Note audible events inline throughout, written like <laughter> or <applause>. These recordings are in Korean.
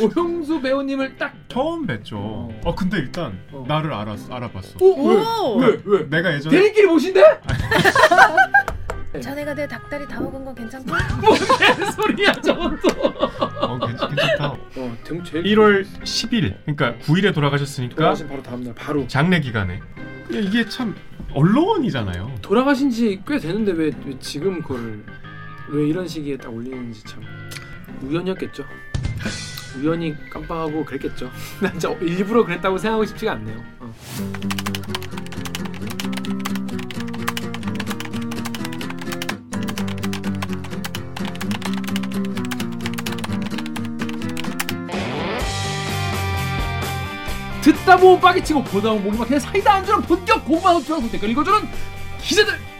오형수 배우님을 딱 처음 뵀죠. 어. 어, 근데 일단 어. 나를 알았 알아봤어. 오, 왜? 오! 왜? 왜? 내가 예전에 대리끼리 보신대? <laughs> 자네가 내 닭다리 다 먹은 건 괜찮고? <laughs> 뭔 소리야 저것도. 어, 괜찮, 괜찮다. 어, 등 제일 1월 10일, 그러니까 9일에 돌아가셨으니까 돌아가신 바로 다음 날 바로 장례 기간에 그냥 이게 참 언론이잖아요. 돌아가신 지 꽤 되는데 왜, 왜 지금 그걸 왜 이런 시기에 딱 올리는지 참 우연이었겠죠. 우연히 깜빡하고 그랬겠죠. <laughs> 난 진짜 일부러 그랬다고 생각하고 싶지가 않네요. 어. 듣다 보면 빠개치고 보다 보면 목이 막히는 사이다 안주랑 본격 고구마 노트랑 댓글 읽어주는 기자들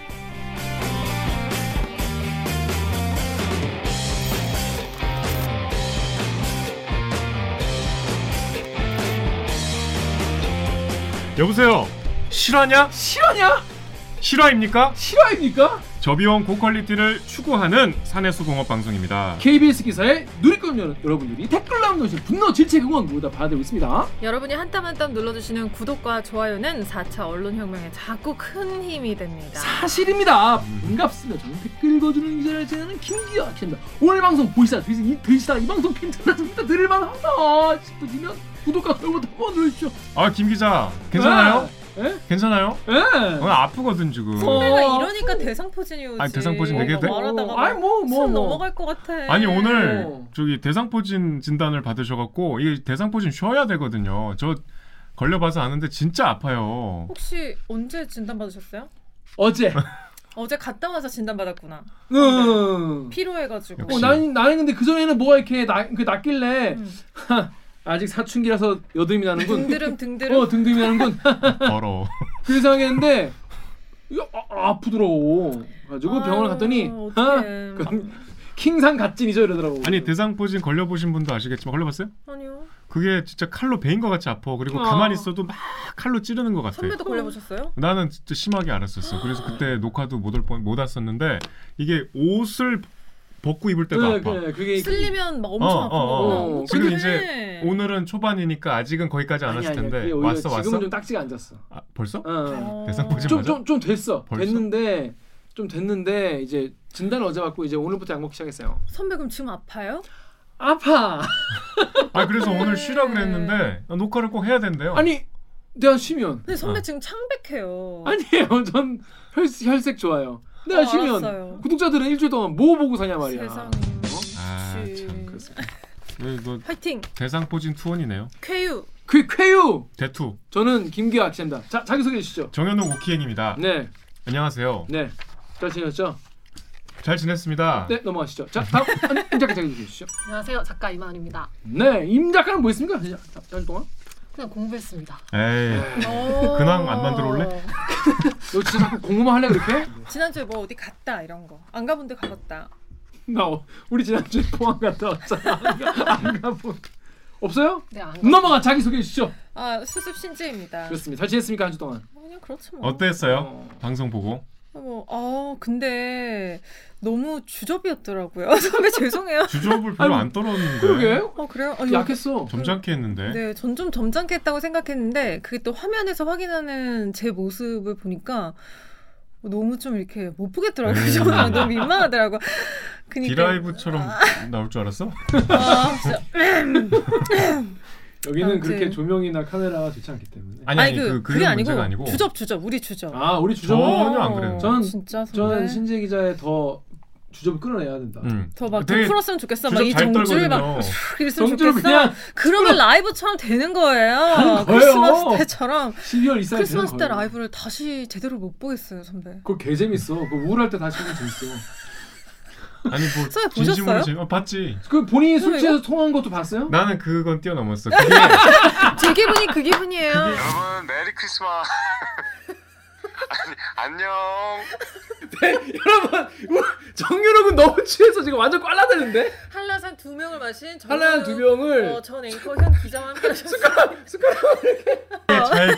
여보세요. 실화냐? 실화냐? 실화입니까? 실화입니까? 저비용 고퀄리티를 추구하는 산해수공업 방송입니다. KBS 기사에 누리꾼 여- 여러분들이 댓글 남겨주신 분노 질책 응원 모두 다 받아들고 있습니다 여러분이 한 땀 한 땀 눌러주시는 구독과 좋아요는 4차 언론혁명에 자꾸 큰 힘이 됩니다. 사실입니다 반갑습니다 저는 댓글 읽어주는 기자를 지내는 김기아 기자입니다 오늘 방송 보시다 드시, 드시다 이 방송 괜찮았습니다 들을만하다 싶으시면 구독과 좋아요 버튼 한번 눌러주십시오 아, 김 기자. 괜찮아요? 예? 괜찮아요? 예? 오늘 아프거든 지금. 선배가 어. 이러니까 대상포진이 오지. 아니, 대상포진 얘기해도 돼? 말하다가 어, 아니 뭐 뭐 숨 뭐. 넘어갈 것 같아. 아니 오늘 어. 저기 대상포진 진단을 받으셔갖고 이 대상포진 쉬어야 되거든요. 저 걸려봐서 아는데 진짜 아파요. 혹시 언제 진단 받으셨어요? 어제 <laughs> 어제 갔다 와서 진단 받았구나. 응. 피로해가지고. 역시. 어, 나는 나는 근데 그 전에는 뭐가 이렇게 나, 그 났길래 음. <laughs> 아직 사춘기라서 여드름이 나는군. 등드름 등드름. 어 등등이 나는군. <laughs> 더러워. <laughs> 그 생각했는데 이거 아, 아프더라고. 가지고 병원을 갔더니 아유, 아. 그 킹상 갓진이죠 이러더라고. 아니 대상포진 걸려 보신 분도 아시겠지만 걸려봤어요? 아니요. 그게 진짜 칼로 베인 것 같이 아파. 그리고 어. 가만히 있어도 막 칼로 찌르는 것 같아. 선배도 걸려보셨어요? 나는 진짜 심하게 알았었어. 그래서 그때 녹화도 못 올 뻔 못 왔었는데 이게 옷을 벗고 입을 때도 네, 아파. 그, 그게 쓸리면 막 엄청 어, 아픈 어, 어. 어. 지금 어떡해. 이제 오늘은 초반이니까 아직은 거기까지 안 아니, 왔을 아니, 텐데 오히려 왔어 왔어. 지금은 좀 딱지가 앉았어. 아, 벌써? 어. 어. 대상포진 좀 맞아? 좀좀 됐어. 벌써? 됐는데 좀 됐는데 이제 진단을 어제 받고 이제 오늘부터 약 먹기 시작했어요. 선배 그럼 지금 아파요? 아파. 아 그래서 네. 오늘 쉬라 그랬는데 녹화를 꼭 해야 된대요. 아니 내가 쉬면 근데 선배 어. 지금 창백해요. 아니에요. 전 혈, 혈색 좋아요. 내가 어, 쉬면 알았어요. 구독자들은 일주일 동안 뭐 보고 사냐 말이야. 세상에. 아, 씨. 참. 그렇습니다. 네, 이거 화이팅. 대상 포진 투원이네요. 쾌유. 그 쾌유. 대투 저는 김기아 기자입니다. 자 자기 소개해 주시죠. 정현욱 오키엔입니다. 네, 안녕하세요. 네. 잘 지냈죠? 잘 지냈습니다. 네, 넘어가시죠. 자, 다음 임 작가 자기 소개해 주시죠. 안녕하세요. 작가 이만입니다. 네, 임 작가는 뭐 했습니까? 자, 자, 동안? 그냥 공부했습니다. 에이 오. 근황 안 만들어 올래? <laughs> 너 진짜 공부만 할래 그렇게? 지난주에 뭐 어디 갔다 이런 거. 안 가본 데 가봤다. 나 어, 우리 지난주에 포항 갔다 왔잖아. 안 가본. 없어요? 네, 안 넘어가 자기 소개해 주시죠. 아 수습 신지입니다. 그렇습니다. 잘 지냈습니까 한 주 동안? 그냥 그렇죠 뭐. 어땠어요? 어. 방송 보고 뭐, 아 근데 너무 주접이었더라고요. <laughs> 선배 죄송해요. 주접을 별로 아유, 안 떨었는데 그러게. 어 그래요? 아, 약했어. 점잖게 했는데 네, 전 좀 점잖게 했다고 생각했는데 그게 또 화면에서 확인하는 제 모습을 보니까 너무 좀 이렇게 못 보겠더라고요. 저는 막 너무 민망하더라고. 그니까 디라이브처럼 나올 줄 알았어? 아, 진짜. <laughs> <laughs> 여기는 아무튼. 그렇게 조명이나 카메라가 좋지 않기 때문에. 아니 아니, 아니, 그, 그 그게 그게 아니고, 문제가 아니고 주접 주접 우리 주접. 아, 우리 주점. 전혀 안 그래요. 전- 진짜 선배. 저는 신재 기자의 더 주접을 끌어내야 된다. 응. 더막 풀었으면 좋겠어. 막 주접 이잘 정줄 막 <laughs> 이랬으면 정줄 좋겠어. 그냥 그러면 라이브처럼 되는 거예요. 크리스마스 때처럼 12월 이사에 크리스마스 때. 라이브를 다시 제대로 못 보겠어요, 선배. 그거 개 재밌어. 그 우울할 때 다시 보면 재밌어. 아니 뭐 선배 진심으로 보셨어요? 재- 어, 봤지 그 본인이 술 취해서 통화한 것도 봤어요? 나는 그건 뛰어넘었어 <laughs> 그게 제 기분이 그 기분이에요. 여러분 메리 크리스마스 <laughs> 안녕 네, 여러분 정유럽은 너무 취해서 지금 완전 꽐라대는데 한라산 두 명을 마신 전, 한라산 두 병을 어, 전 앵커 현 기자와 함께 하셨어요. 잘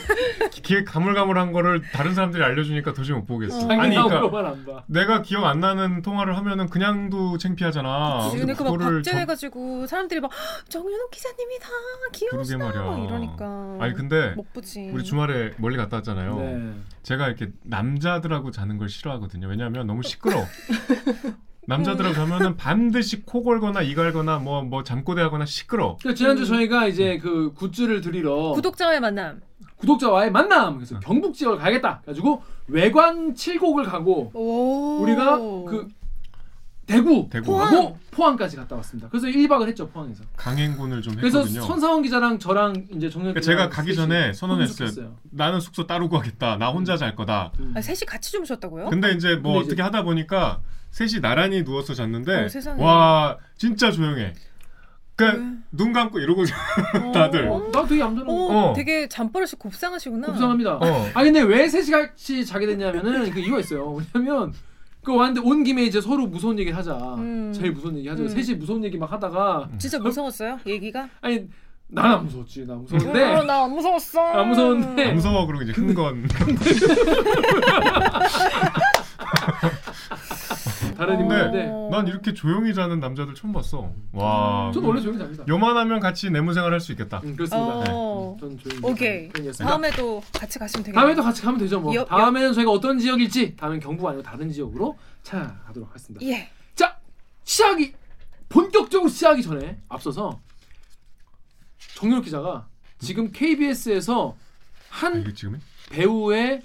기, 가물가물한 거를 다른 사람들이 알려주니까 도저히 못 보겠어. 어. 아니 그러니까 안 봐. 내가 기억 안 나는 통화를 하면은 그냥도 창피하잖아. 근데 그막 박제해가지고 사람들이 막 정윤호 기자님이다 귀여우시다 그러게 말이야. 막 이러니까 아니 근데 못 보지. 우리 주말에 멀리 갔다 왔잖아요. 네. 제가 이렇게 남자들하고 자는 걸 싫어하거든요. 왜냐하면 너무 시끄러. <laughs> 남자들하고 자면은 반드시 코 걸거나 이 갈거나 뭐 뭐 잠꼬대하거나 시끄러. 그러니까 지난주 음. 저희가 이제 그 굿즈를 드리러 구독자와의 만남. 구독자와의 만남 그래서 응. 경북 지역을 가야겠다. 가지고 외관 7곡을 가고 오. 우리가 그 대구, 대구. 포항. 하고 포항까지 갔다 왔습니다. 그래서 1박을 했죠 포항에서. 강행군을 좀 그래서 했거든요. 선사원 기자랑 저랑 이제 정혁 그러니까 제가 가기 전에 선언했어요. 나는 숙소 따로 구하겠다. 나 혼자 잘 거다. 음. 아, 셋이 같이 주무셨다고요? 근데 이제 뭐 근데 이제- 어떻게 하다 보니까 셋이 나란히 누워서 잤는데 어. 와 진짜 조용해. 그러니까? 눈 감고 이러고 어. 다들. 어, 나 되게 얌전한 거. 어, 어. 되게 잠버릇이 곱상하시구나. 곱상합니다. 어. 아 근데 왜 셋이 같이 자게 됐냐면은 그 이유가 있어요. 왜냐면 그 왔는데 온 김에 이제 서로 무서운 얘기 하자. 음. 제일 무서운 얘기 하자. 음. 셋이 무서운 얘기 막 하다가 진짜 무서웠어요? 얘기가? 아니 난 안 무서웠지. 나 어, 무서운데 나안 무서웠어. 안 무서운데. 안 무서워 그러고 이제 흥건. <laughs> 다른 어. 인물인데 근데 난 이렇게 조용히 자는 남자들 처음 봤어. 와. 저도 원래 조용히 잡니다. 요만하면 같이 내무 생활 할 수 있겠다. 음, 그렇습니다. 어. 전 조용히 오케이. 다음에도 같이 가시면 되겠네요. 다음에도 같이 가면 되죠 뭐. 여- 여- 다음에는 저희가 어떤 지역일지 다음엔 경북 아니고 다른 지역으로 찾아가도록 하겠습니다. 예. 자 시작이 본격적으로 시작하기 전에 앞서서 정유럽 기자가 지금 KBS에서 아, 한 이게 지금이? 배우의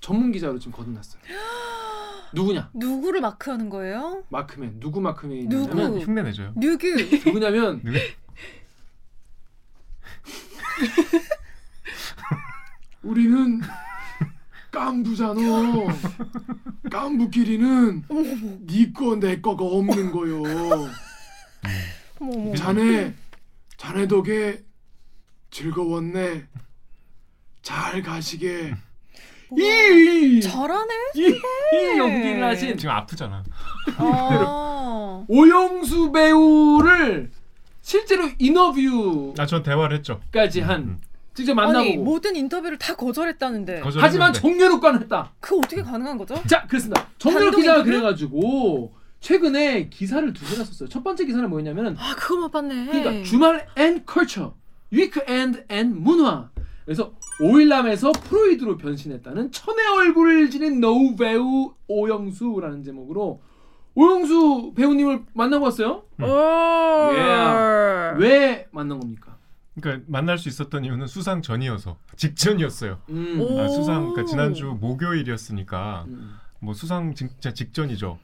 전문 기자로 지금 거듭났어요. <gasps> 누구냐? 누구를 마크하는 거예요? 마크맨. 누구 마크맨이냐면 누구? 흉내 내줘요. 뉴규. <laughs> 누구냐면 누구? <laughs> 우리는 깐부잖아. 깐부끼리는 니거 내 거가 없는 거요. 자네 자네 덕에 즐거웠네. 잘 가시게. 이, 잘하네. 이, 이 연기를 하신 지금 아프잖아. 아. <laughs> 오영수 배우를 실제로 인터뷰까지 아, 전 대화를 했죠. 한 음. 직접 아니 만나보고 모든 인터뷰를 다 거절했다는데 거절했는데. 하지만 정연욱과는 했다. 그 어떻게 가능한 거죠? 자 그렇습니다. 단독 기자가 인터뷰? 그래가지고 최근에 기사를 두 개나 썼어요. 첫 번째 기사는 뭐였냐면 아 그거 못 봤네. 그러니까 주말 and culture, weekend and 문화. 그래서 오일남에서 프로이드로 변신했다는 천의 얼굴을 지닌 노배우 오영수라는 제목으로 오영수 배우님을 만나고 왔어요. 오. Yeah. 왜 만난 겁니까? 그러니까 만날 수 있었던 이유는 수상 전이어서 직전이었어요. 음. 오. 아, 수상 그러니까 지난주 목요일이었으니까 음. 뭐 수상 진짜 직전이죠.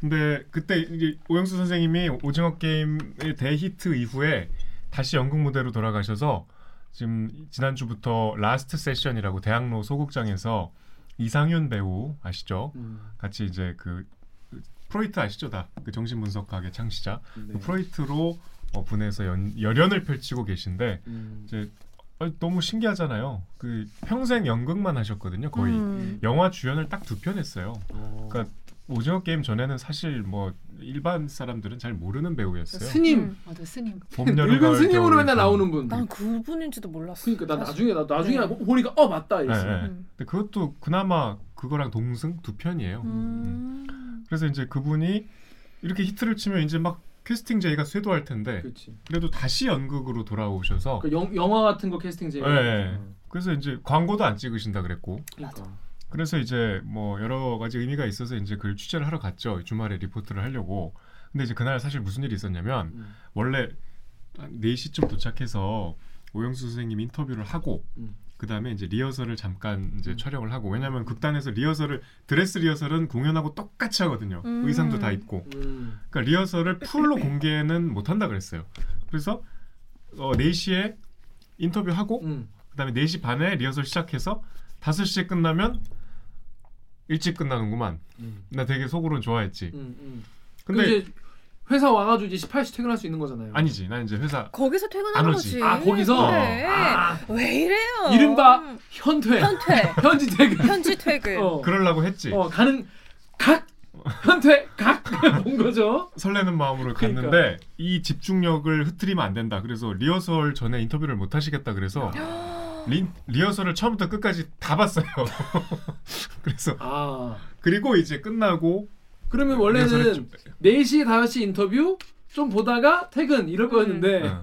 근데 그때 이제 오영수 선생님이 오징어 게임의 대히트 이후에 다시 연극 무대로 돌아가셔서 지금 지난주부터 라스트 세션이라고 대학로 소극장에서 이상윤 배우 아시죠? 음. 같이 이제 그 프로이트 아시죠 다 그 정신분석학의 창시자 네. 그 프로이트로 어, 분해서 연, 열연을 펼치고 계신데 음. 이제 어, 너무 신기하잖아요. 그 평생 연극만 하셨거든요. 거의 음. 영화 주연을 딱 두 편 했어요. 어. 그러니까 오징어 게임 전에는 사실 뭐 일반 사람들은 잘 모르는 배우였어요. 스님 음. 맞아 스님. 봄, 여름, 늙은 가을, 스님으로 맨날 봄. 나오는 분. 난 그분인지도 몰랐어. 그러니까 나. 나중에 나 나중에 네. 보니까 어 맞다 네, 이랬어. 네. 음. 근데 그것도 그나마 그거랑 동승 두 편이에요. 음. 음. 그래서 이제 그분이 이렇게 히트를 치면 이제 막 캐스팅 제의가 쇄도할 텐데 그렇지. 그래도 다시 연극으로 돌아오셔서 그 영, 영화 같은 거 캐스팅 제의가. 네. 그래서 이제 광고도 안 찍으신다 그랬고 그러니까. 그래서 이제 뭐 여러 가지 의미가 있어서 이제 그 취재를 하러 갔죠 주말에 리포트를 하려고 근데 이제 그날 사실 무슨 일이 있었냐면 음. 원래 한 4시쯤 도착해서 오영수 선생님 인터뷰를 하고 음. 그 다음에 이제 리허설을 잠깐 이제 음. 촬영을 하고 왜냐하면 극단에서 리허설을 드레스 리허설은 공연하고 똑같이 하거든요 음. 의상도 다 입고 음. 그러니까 리허설을 full로 공개는 못 한다 그랬어요 그래서 어, 4시에 인터뷰하고 음. 그다음에 4시 반에 리허설 시작해서 5시에 끝나면 일찍 끝나는구만. 음. 나 되게 속으로는 좋아했지. 음. 음. 근데 이제 회사 와가지고 이제 18시 퇴근할 수 있는 거잖아요. 아니지. 난 이제 회사 거기서 안 퇴근하는. 거지. 아, 거기서? 그래. 아. 왜 이래요? 이른바 현퇴, 현퇴. <laughs> 현지 퇴근. 현지 퇴근. 어. 그러려고 했지. 어 가는 각 한테 각본 <laughs> 거죠. 설레는 마음으로 그러니까. 갔는데 이 집중력을 흐트리면 안 된다. 그래서 리허설 전에 인터뷰를 못 하시겠다. 그래서 리, 리허설을 처음부터 끝까지 다 봤어요. <laughs> 그래서 아 그리고 이제 끝나고 그러면 원래는 좀- 4시 5시 인터뷰 좀 보다가 퇴근 이럴 거였는데 <laughs> 어.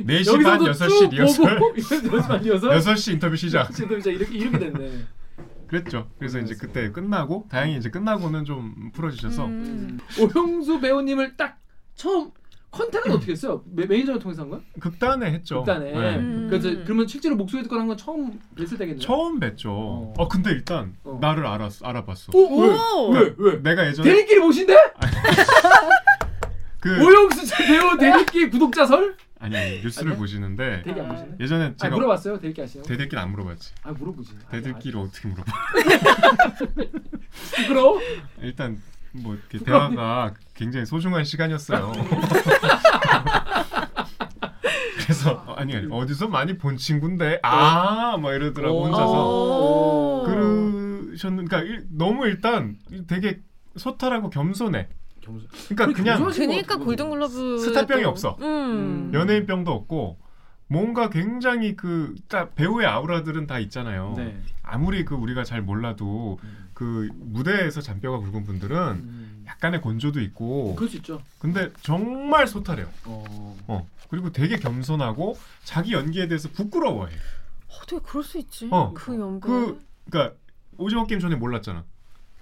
4시 반 여기서도 6시 쭉 리허설 <laughs> 보고 6시 반 리허설 6시 인터뷰 시작. 인터뷰 시작 이렇게 이렇게 됐네. 그랬죠. 그래서 이제 그때 끝나고 다행히 이제 끝나고는 좀 풀어주셔서 음. 오형수 배우님을 딱 처음 contact은 어떻게 했어요? 매, 매니저를 통해서 한 거야? 극단에 했죠. 극단에. 네. 음. 그래서 그러면 실제로 목소리 듣고 한건 처음 뵀을 때겠네요. 처음 뵀죠. 어. 어. 근데 일단 어. 나를 알았 알아봤어. 오, 왜? 오! 왜? 왜? 내가 예전에 대리끼리 보신대? <laughs> 그 오영수 씨 배우 댓읽기 구독자 설? 아니 아니 뉴스를 아니야? 보시는데 댓읽기 안 보시네? 예전에 아 제가 물어봤어요? 댓읽기 아시요? 댓읽기 안 물어봤지. 아 물어보지. 아, 댓읽기 어떻게 물어봐? <laughs> <laughs> 아, 부끄러워? 일단 뭐 이렇게. 대화가 굉장히 소중한 시간이었어요. <laughs> 그래서 아니 어디서 많이 본 친구인데 아뭐 이러더라고 오. 혼자서 오. 그러셨는 그러니까 일- 너무 일단 되게 소탈하고 겸손해. 겸손. 그러니까 그냥 그러니까 골든글러브 스타병이 없어. 음. 연예인병도 없고 뭔가 굉장히 그딱 배우의 아우라들은 다 있잖아요. 네. 아무리 그 우리가 잘 몰라도 음. 그 무대에서 잔뼈가 굵은 분들은 음. 약간의 건조도 있고 그럴 수 있죠. 근데 정말 소탈해요. 어. 어 그리고 되게 겸손하고 자기 연기에 대해서 부끄러워해. 어떻게 그럴 수 있지? 어. 그 연배. 그 그러니까 오징어 게임 전에 몰랐잖아.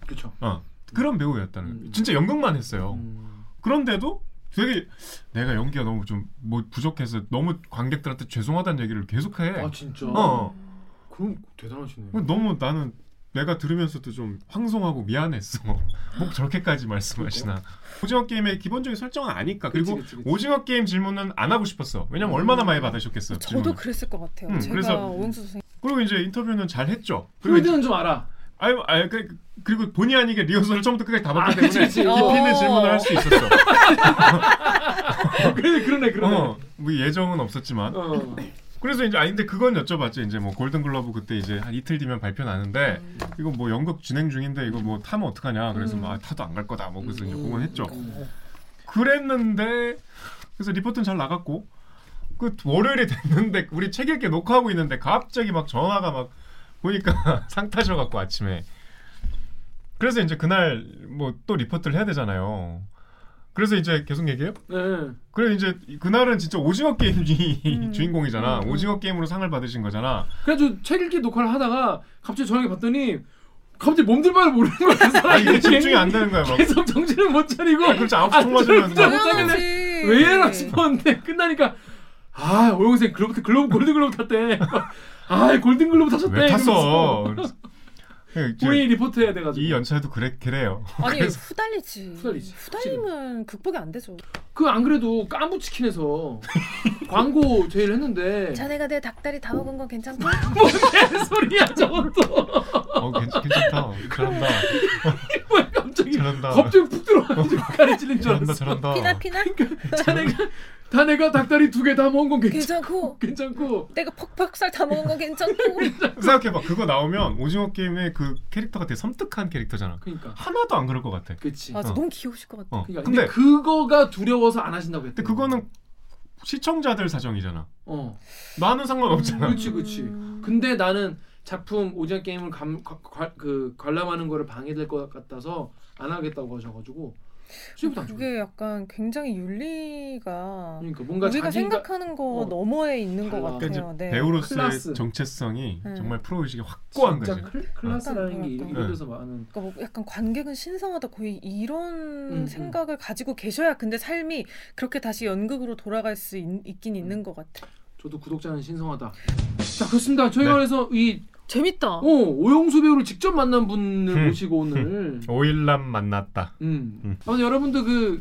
그렇죠. 어 그런 배우였다는. 음. 진짜 연극만 했어요. 음. 그런데도 되게 내가 연기가 너무 좀 뭐 부족해서 너무 관객들한테 죄송하다는 얘기를 계속해. 아 진짜. 어. 그럼 대단하시네. 너무 나는 내가 들으면서도 좀 황송하고 미안했어. <laughs> 뭐 저렇게까지 말씀하시나. 오징어 게임의 기본적인 설정은 아니까. 그리고 그치, 그치, 그치. 오징어 게임 질문은 안 하고 싶었어. 왜냐면 음. 얼마나 많이 받으셨겠어. 저도 질문을. 그랬을 것 같아요. 음, 제가 그래서- 오영수 선생님 그리고 이제 인터뷰는 잘 했죠. 프로이드는 좀 알아. 아유, 아유, 그, 그리고 본의 아니게 리허설을 처음부터 끝까지 다 봤기 아, 때문에 그치. 깊이 있는 어. 질문을 할 수 있었어. <laughs> 그래 그러네 그러네. 어, 뭐 예정은 없었지만. 어. 그래서 이제 아 근데 그건 여쭤봤죠. 이제 뭐 골든글러브 그때 이제 한 이틀 뒤면 발표 나는데 이거 뭐 연극 진행 중인데 이거 뭐 타면 어떡하냐. 그래서 음. 뭐 아, 타도 안 갈 거다. 뭐 그래서 이제 음. 그건 했죠. 음. 그랬는데 그래서 리포트는 잘 나갔고 그 월요일이 됐는데 우리 책 읽기 녹화하고 있는데 갑자기 막 전화가 막 보니까 <laughs> 상 타셔 갖고 아침에 그래서 이제 그날 뭐 또 리포트를 해야 되잖아요. 그래서 이제 계속 얘기해요? 네. 그래 이제 그날은 진짜 오징어 게임이 음. <laughs> 주인공이잖아. 음, 음. 오징어 게임으로 상을 받으신 거잖아. 그래가지고 책 읽기 녹화를 하다가 갑자기 전화기 봤더니 갑자기 몸둘바를 모르는 거야. 그아 사람이 이게 <laughs> 집중이 안 되는 거야. 막. 계속 정신을 못 차리고 아, 그렇지 아홉 시통 맞으면 진짜 막- 못하겠네. 당연하지. 왜 이러나 싶었는데 끝나니까 아 오영수 쌤 글로브 글로브 골든 글로브 탔대. 아 골든 글로브 타셨대. 왜 탔어? 이러면서. 그래서 이제 본인이 리포트 해야 돼가지고. 이 연차에도 그래 그래요. 아니 <laughs> 후달리지. 후달리지. 후달림은 극복이 안 되죠. 그 안 그래도 깐부 치킨에서 <laughs> 광고 제의를 했는데 자네가 내 닭다리 다 먹은 건 괜찮고? 뭔 개소리야 저것도 어 괜, 괜찮다. 잘한다. <laughs> 뭐야 갑자기 잘한다. 갑자기 푹 들어와가지고 가리 찔린 줄. 알았어 잘한다. 피나 피나? 자네가 자네가 닭다리 두 개 다 먹은 건 괜찮, 괜찮고 <laughs> 괜찮고 내가 퍽퍽살 다 먹은 건 <laughs> 괜찮고 생각해봐. 그거 나오면 오징어 게임의 그 캐릭터가 되게 섬뜩한 캐릭터잖아. 그러니까 하나도 안 그럴 것 같아. 그치 맞아 어. 너무 귀여우실 것 같아. 어. 그러니까 근데 근데, 그거가 두려워서 안 하신다고 했대 근데 그거는 시청자들 사정이잖아. 어 나는 상관없잖아. 그치, 그치. 음. 근데 나는 작품 오징어 게임을 감, 과, 과, 그 관람하는 거를 방해될 것 같아서 안 하겠다고 하셔가지고 주고 그게 약간 굉장히 윤리가 그러니까 뭔가 우리가 생각하는 거 어, 너머에 있는 것 달라. 그러니까 같아요. 네. 배우로서의 클라스. 정체성이 네. 정말 프로 의식이 확고한 진짜 거지. 클, 클래스라는 게 이런 데서 많은 그러니까 뭐 약간 관객은 신성하다 거의 이런 음. 생각을 가지고 계셔야 근데 삶이 그렇게 다시 연극으로 돌아갈 수 있, 있긴 있는 것 같아. 저도 구독자는 신성하다. 자 그렇습니다. 저희가 네. 그래서 이 재밌다. 어, 오영수 배우를 직접 만난 분을 음. 모시고 오늘 오일남 만났다. 음. 음. 아무튼 여러분도 그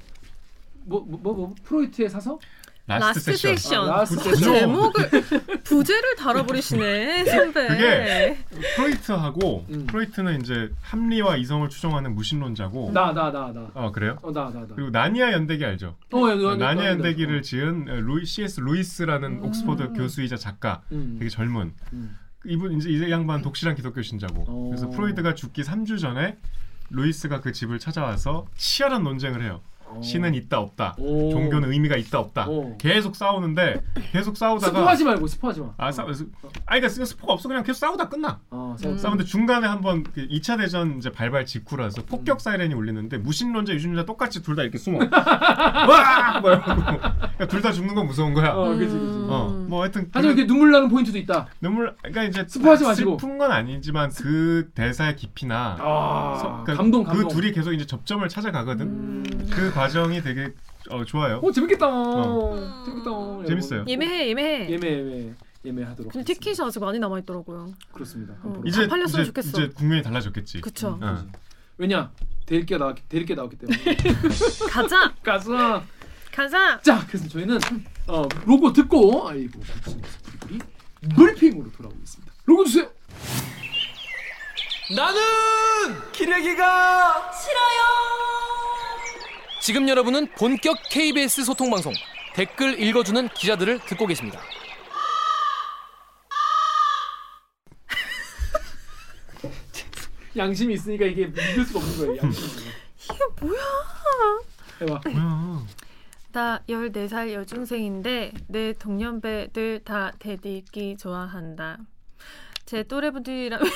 뭐 뭐뭐 프로이트의 사서 라스트, 라스트 세션. 세션. 아, 라스트 그 세션. 제목을 부제를 달아버리시네 <laughs> 선배. 그게 프로이트하고 음. 프로이트는 이제 합리와 이성을 추종하는 무신론자고. 나 나 나 나. 어 그래요? 어나나 나. 그리고 나니아 연대기 알죠? 어, 야, 나- 나- 나니아 나- 연대기를 나- 지은 루이, C.S. 루이스라는 음. 옥스퍼드 교수이자 작가, 음. 되게 젊은 음. 이분 이제 이 양반 독실한 기독교 신자고. 어. 그래서 프로이드가 죽기 3주 전에 루이스가 그 집을 찾아와서 치열한 논쟁을 해요. 어. 신은 있다 없다. 오. 종교는 의미가 있다 없다. 오. 계속 싸우는데 계속 싸우다가 스포하지 말고 스포하지 마. 아 싸, 스- 아니 그러니까 스포가 없어 그냥 계속 싸우다 끝나. 어, 음. 싸우는데 중간에 한번 그 2차 대전 이제 발발 직후라서 폭격 사이렌이 울리는데 무신론자 유신론자 똑같이 둘 다 이렇게 숨어. <laughs> 와! 뭐 이러고. 그러니까 둘다 죽는 건 무서운 거야. 어, 어, 그지 그지. 음. 뭐 하여튼 하지만 이렇게 눈물 나는 포인트도 있다. 눈물 그러니까 이제 스포하지 마시고. 슬픈 건 아니지만 그 대사의 깊이나 아, 서- 그러니까 감동 감동. 그 둘이 계속 이제 접점을 찾아가거든. 음. 그 과정이 되게 어, 좋아요. 오 재밌겠다. 어. 재밌다. 여러분. 재밌어요. 예매해 예매해. 예매 예매 예매하도록. 근데 티켓이 아직 많이 남아 있더라고요. 그렇습니다. 어. 이제 다 팔렸으면 이제, 좋겠어. 이제 국면이 달라졌겠지. 그쵸. 음, 어. 그지. 왜냐 대리께 나왔 대리께 나왔기 때문에. <laughs> 가자 가자. 가자. 자, 그래서 저희는 어, 로고 듣고 아이고 우리 물핑으로 돌아오겠습니다. 로고 주세요. 나는 기레기가 지금 여러분은 본격 KBS 소통 방송 댓글 읽어주는 기자들을 듣고 계십니다. <laughs> 양심이 있으니까 이게 믿을 수가 없는 거예요. 양심이. 이게 뭐야? 해봐. 뭐야? 나 14살 여중생인데 내 동년배들 다 대디기 좋아한다. 제 또래분들이라면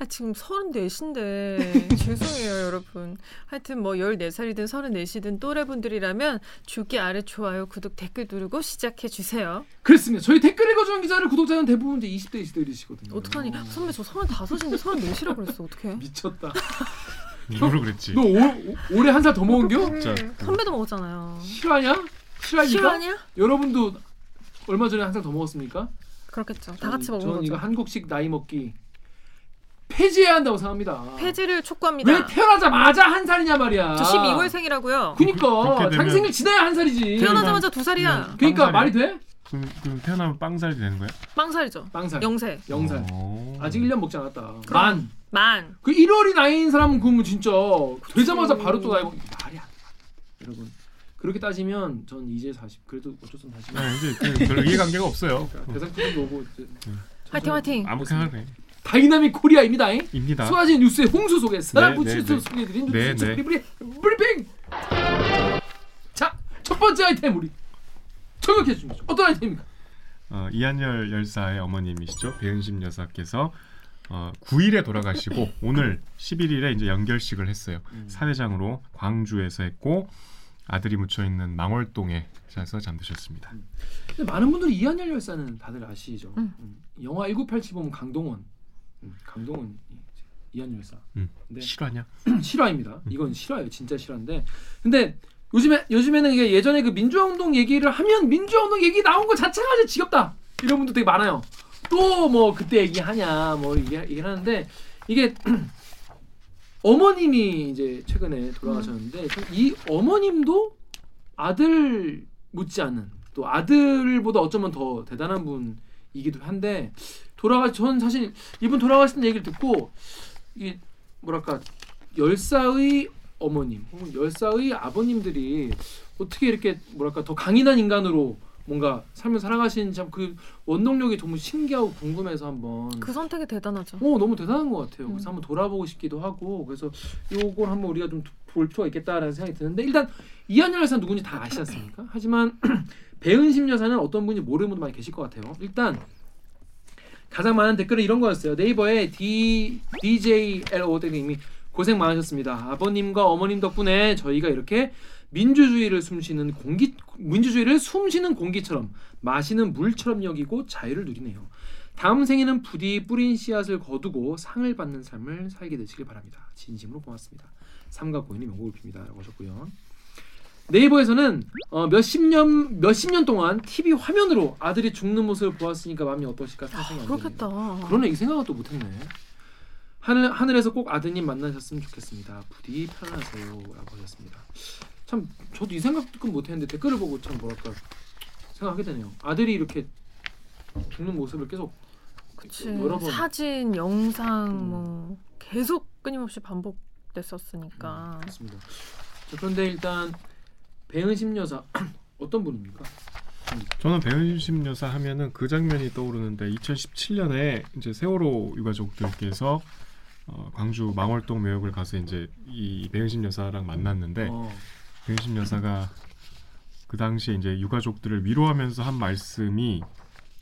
아, 지금 34인데 <laughs> 죄송해요 여러분. 하여튼 뭐 14살이든 34이든 또래분들이라면 주기 아래 좋아요 구독 댓글 누르고 시작해 주세요. 그렇습니다. 저희 댓글 읽어주는 기자를 구독자는 대부분 이제 20대 20대이시거든요. 어떡하니? 선배 저 35인데 34이라고 그랬어. 어떡해? <laughs> 미쳤다. 누구로 그랬지? 너 올, 올해 한 살 더 먹은겨? 진짜. 선배도 먹었잖아요. 실화냐? 실화니까? 실화냐? 여러분도 얼마 전에 한 살 더 먹었습니까? 그렇겠죠. 다 같이 저는- 먹은 저는 거죠. 이거 한국식 나이 먹기 폐지해야 한다고 생각합니다. 폐지를 촉구합니다. 왜 태어나자마자 한 살이냐 말이야. 저 12월생이라요. 그니까 자기 생일 지나야 한 살이지. 태어나자마자 두 살이야. 그러니까? 말이 돼? 그럼, 그럼 태어나면 빵살이 되는 거야? 빵살이죠. 빵살. 영세. 영살. 오. 아직 1년 먹지 않았다. 만. 만. 그 1월이 나이인 사람은 그러면 진짜 되자마자 바로 또 나이 먹 말이 안 돼. 여러분. 그렇게 따지면 전 이제 40. 그래도 어쩔 수 없는 40. 네, 이제 그, 별 이해관계가 없어요. 그러니까 대상 투도 오고 이제 화이팅 화이팅. 아무렇게나 하네. Dynamic Korea입니다. 입니다. 쏟아지는 뉴스의 홍수 속에 사람 네, 부치수 네, 네. 소개해드린 네, 뉴스 네. 브리브리 브리핑. 자, 첫 번째 아이템 우리 저격해 주시죠. 어떤 아이템입니까? 어, 이한열 열사의 어머님이시죠. 배은심 여사께서 어, 9일에 돌아가시고 <laughs> 오늘 11일에 이제 영결식을 했어요. 음. 사회장으로 광주에서 했고 아들이 묻혀 있는 망월동에서 잠드셨습니다. 근데 많은 분들이 이한열 열사는 다들 아시죠? 음. 음. 영화 1987 보면 강동원, 음, 강동원 이한열 열사. 음. 근데 실화냐? <clears throat> 실화입니다. 이건 실화예요. 진짜 실화인데. 근데 요즘에 요즘에는 이게 예전에 그 민주화 운동 얘기를 하면 민주화 운동 얘기 나온 거 자체가 이제 지겹다. 이런 분도 되게 많아요. 또 뭐 그때 얘기하냐 뭐 얘기 얘기 하는데 이게 <clears throat> 어머님이 이제 최근에 돌아가셨는데 이 어머님도 아들 못지않은 또 아들보다 어쩌면 더 대단한 분이기도 한데 돌아가 전 사실 이분 돌아가신 얘기를 듣고 이 뭐랄까 열사의 어머님 혹은 열사의 아버님들이 어떻게 이렇게 뭐랄까 더 강인한 인간으로 뭔가 삶을 살아가시는지 참그 원동력이 너무 신기하고 궁금해서 한번 그 선택이 대단하죠. 어 너무 대단한 것 같아요. 그래서 음. 한번 돌아보고 싶기도 하고 그래서 요걸 한번 우리가 좀 볼 필요가 있겠다라는 생각이 드는데 일단 이한열 여사 누군지 다 아시지 않습니까? 하지만 <clears throat> 배은심 여사는 어떤 분이 모르는 분도 많이 계실 것 같아요. 일단 가장 많은 댓글은 이런 거였어요. 네이버에 D DJLO 님이 고생 많으셨습니다. 아버님과 어머님 덕분에 저희가 이렇게 민주주의를 숨쉬는 공기 민주주의를 숨쉬는 공기처럼 마시는 물처럼 여기고 자유를 누리네요. 다음 생에는 부디 뿌린 씨앗을 거두고 상을 받는 삶을 살게 되시길 바랍니다. 진심으로 고맙습니다. 삼가 고인의 명복을 빕니다라고 하셨고요. 네이버에서는 어, 몇십 년 몇십 년 동안 TV 화면으로 아들이 죽는 모습을 보았으니까 마음이 어떠실까 상상이 안. 그렇겠다. 그러네 이 생각은 또 못했네. 하늘 하늘에서 꼭 아드님 만나셨으면 좋겠습니다. 부디 편안하세요라고 하셨습니다. 참 저도 이 생각 조금 못했는데 댓글을 보고 참 뭐랄까 생각하게 되네요. 아들이 이렇게 죽는 모습을 계속 그치. 여러 번 사진, 영상 음. 뭐 계속 끊임없이 반복됐었으니까. 그렇습니다. 자, 그런데 일단 배은심 여사 <clears throat> 어떤 분입니까? 저는 배은심 여사 하면은 그 장면이 떠오르는데 2017년에 이제 세월호 유가족들께서 어, 광주 망월동 매역을 가서 이제 이 배은심 여사랑 만났는데 어. 배은심 여사가 그 당시에 이제 유가족들을 위로하면서 한 말씀이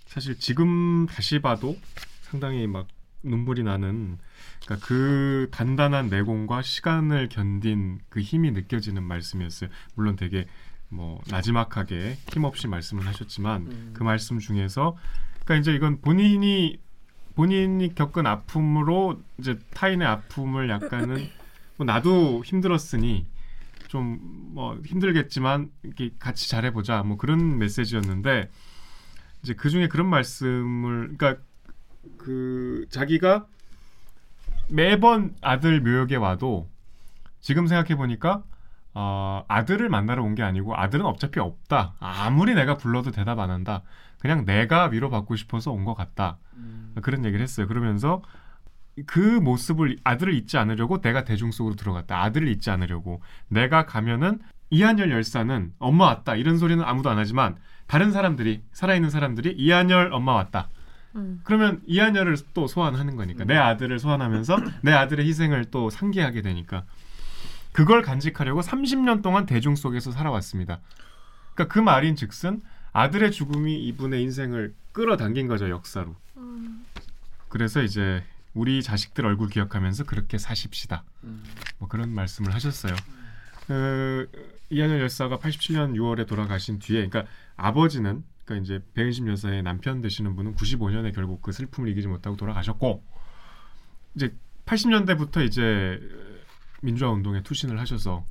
사실 지금 다시 봐도 상당히 막 눈물이 나는 그러니까 그 단단한 내공과 시간을 견딘 그 힘이 느껴지는 말씀이었어요. 물론 되게 뭐 나지막하게 힘없이 말씀을 하셨지만 음. 그 말씀 중에서 그러니까 이제 이건 본인이 본인이 겪은 아픔으로 이제 타인의 아픔을 약간은 뭐 나도 힘들었으니 좀 뭐 힘들겠지만 이렇게 같이 잘해보자 뭐 그런 메시지였는데 이제 그 중에 그런 말씀을 그러니까 그 자기가 매번 아들 묘역에 와도 지금 생각해 보니까 어, 아들을 만나러 온 게 아니고 아들은 어차피 없다. 아무리 내가 불러도 대답 안 한다. 그냥 내가 위로받고 싶어서 온 것 같다. 음. 그런 얘기를 했어요. 그러면서 그 모습을 아들을 잊지 않으려고 내가 대중 속으로 들어갔다. 아들을 잊지 않으려고 내가 가면은 이한열 열사는 엄마 왔다 이런 소리는 아무도 안 하지만 다른 사람들이 살아있는 사람들이 이한열 엄마 왔다. 음. 그러면 이한열을 또 소환하는 거니까 내 아들을 소환하면서 내 아들의 희생을 또 상기하게 되니까 그걸 간직하려고 30년 동안 대중 속에서 살아왔습니다. 그러니까 그 말인즉슨 아들의 죽음이 이분의 인생을 끌어당긴 거죠 역사로. 그래서 이제 우리 자식들 얼굴 기억하면서 그렇게 사십시다. 음. 뭐 그런 말씀을 하셨어요. 그 이한열 열사가 87년 6월에 돌아가신 뒤에, 그러니까 아버지는 그러니까 이제 배은심 여사의 남편 되시는 분은 95년에 결국 그 슬픔을 이기지 못하고 돌아가셨고, 이제 80년대부터 이제 민주화 운동에 투신을 하셔서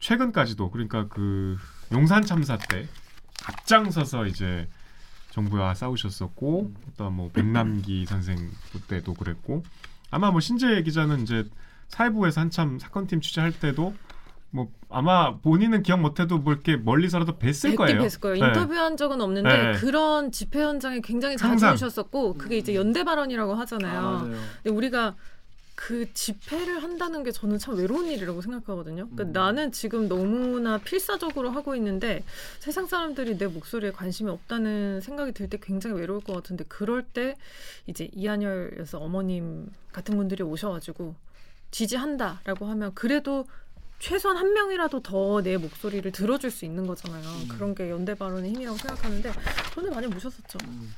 최근까지도 그러니까 그 용산 참사 때 앞장서서 이제 정부와 싸우셨었고 또 뭐 백남기 선생 때도 그랬고 아마 뭐 신재 기자는 이제 사회부에서 한참 사건팀 취재할 때도 뭐 아마 본인은 기억 못해도 뭐 이렇게 멀리서라도 뵀을 거예요. 뵀을 거예요. 네. 인터뷰한 적은 없는데 네. 그런 집회 현장에 굉장히 자주 항상. 오셨었고 그게 이제 연대 발언이라고 하잖아요. 아. 근데 우리가 그 집회를 한다는 게 저는 참 외로운 일이라고 생각하거든요. 그러니까 음. 나는 지금 너무나 필사적으로 하고 있는데 세상 사람들이 내 목소리에 관심이 없다는 생각이 들 때 굉장히 외로울 것 같은데 그럴 때 이제 이한열 여사 어머님 같은 분들이 오셔가지고 지지한다라고 하면 그래도 최소한 한 명이라도 더 내 목소리를 들어줄 수 있는 거잖아요. 음. 그런 게 연대 발언의 힘이라고 생각하는데 저는 많이 모셨었죠. 음.